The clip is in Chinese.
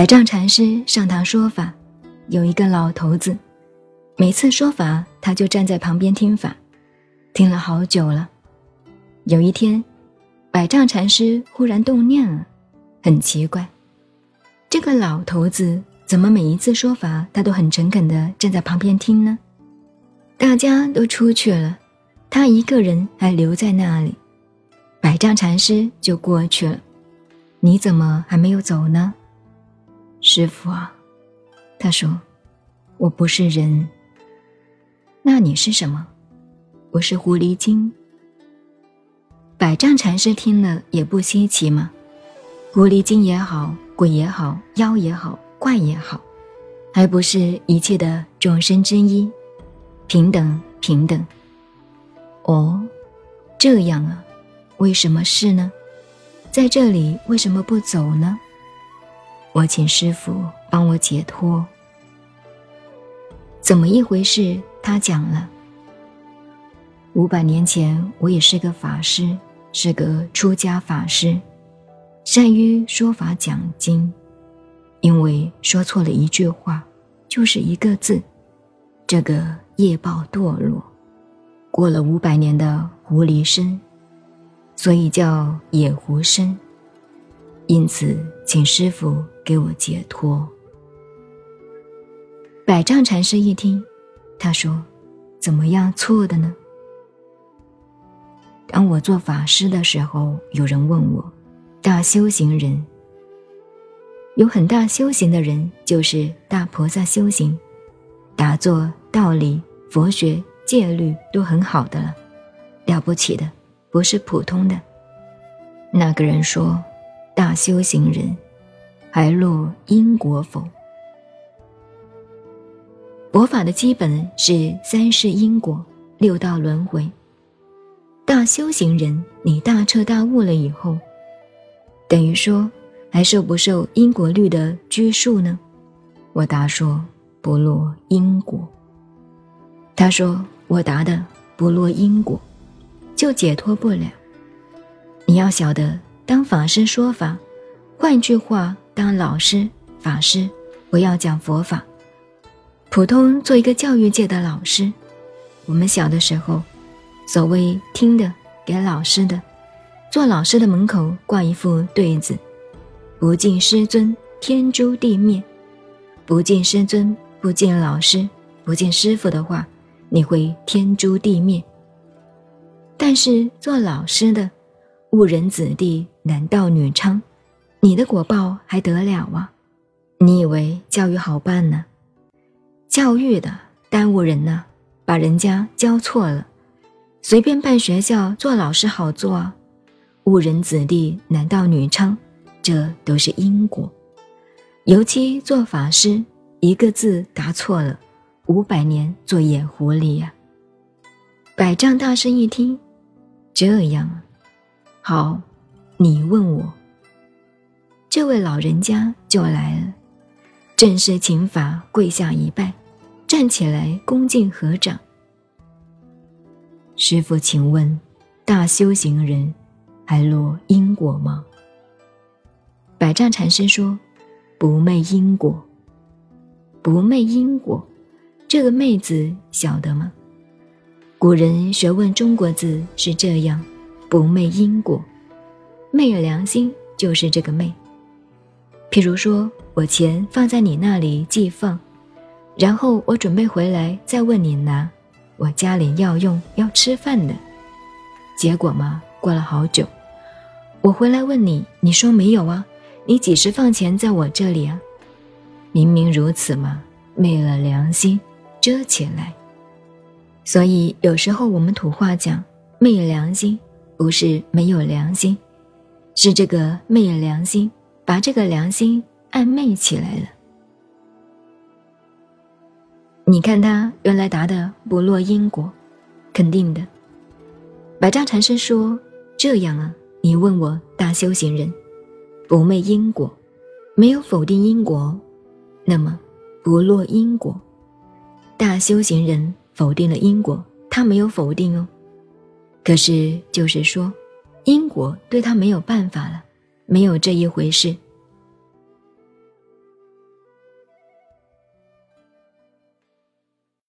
百丈禅师上堂说法，有一个老头子，每次说法他就站在旁边听法，听了好久了。有一天，百丈禅师忽然动念了，很奇怪，这个老头子怎么每一次说法他都很诚恳地站在旁边听呢？大家都出去了，他一个人还留在那里。百丈禅师就过去了，你怎么还没有走呢？师傅啊，他说：“我不是人。”那你是什么？我是狐狸精。百丈禅师听了也不稀奇嘛，狐狸精也好，鬼也好，妖也好，怪也好，还不是一切的众生之一，平等平等。哦，这样啊。为什么是呢？在这里为什么不走呢？我请师傅帮我解脱。怎么一回事？他讲了。五百年前，我也是个法师，是个出家法师，善于说法讲经。因为说错了一句话，就是一个字，这个业报堕落，过了五百年的狐狸身。所以叫野狐身，因此请师傅给我解脱。百丈禅师一听，他说：“怎么样错的呢？”当我做法师的时候，有人问我：“大修行人，有很大修行的人，就是大菩萨修行，打坐、道理、佛学、戒律都很好的了，了不起的。”不是普通的。那个人说：“大修行人，还落因果否？佛法的基本是三世因果、六道轮回。大修行人，你大彻大悟了以后，等于说还受不受因果律的拘束呢？”我答说：“不落因果。”他说：“我答的不落因果。”就解脱不了。你要晓得，当法师说法，换句话，当老师、法师，我要讲佛法。普通做一个教育界的老师，我们小的时候，所谓听的给老师的，做老师的门口挂一副对子：不敬师尊，天诛地灭。不敬师尊，不敬老师，不敬师傅的话，你会天诛地灭。但是做老师的，误人子弟，男盗女娼，你的果报还得了啊？你以为教育好办呢？教育的耽误人呢，把人家教错了，随便办学校做老师好做啊？误人子弟，男盗女娼，这都是因果。尤其做法师，一个字答错了，五百年做野狐狸呀！百丈大师一听。这样啊，好，你问我。这位老人家就来了，正式请法，跪下一拜，站起来恭敬合掌。师傅，请问，大修行人还落因果吗？百丈禅师说：“不昧因果，不昧因果。这个‘昧’字晓得吗？”古人学问中国字是这样：不昧因果，昧良心就是这个昧。譬如说我钱放在你那里寄放，然后我准备回来再问你拿，我家里要用要吃饭的，结果嘛，过了好久，我回来问你，你说没有啊？你几时放钱在我这里啊？明明如此嘛，昧了良心，遮起来。所以有时候我们土话讲“昧良心”，不是没有良心，是这个昧了良心把这个良心暗昧起来了。你看他原来答的不落因果，肯定的。百丈禅师说：“这样啊，你问我大修行人不昧因果，没有否定因果，那么不落因果，大修行人。”否定了因果，他没有否定哦，可是就是说，因果对他没有办法了，没有这一回事。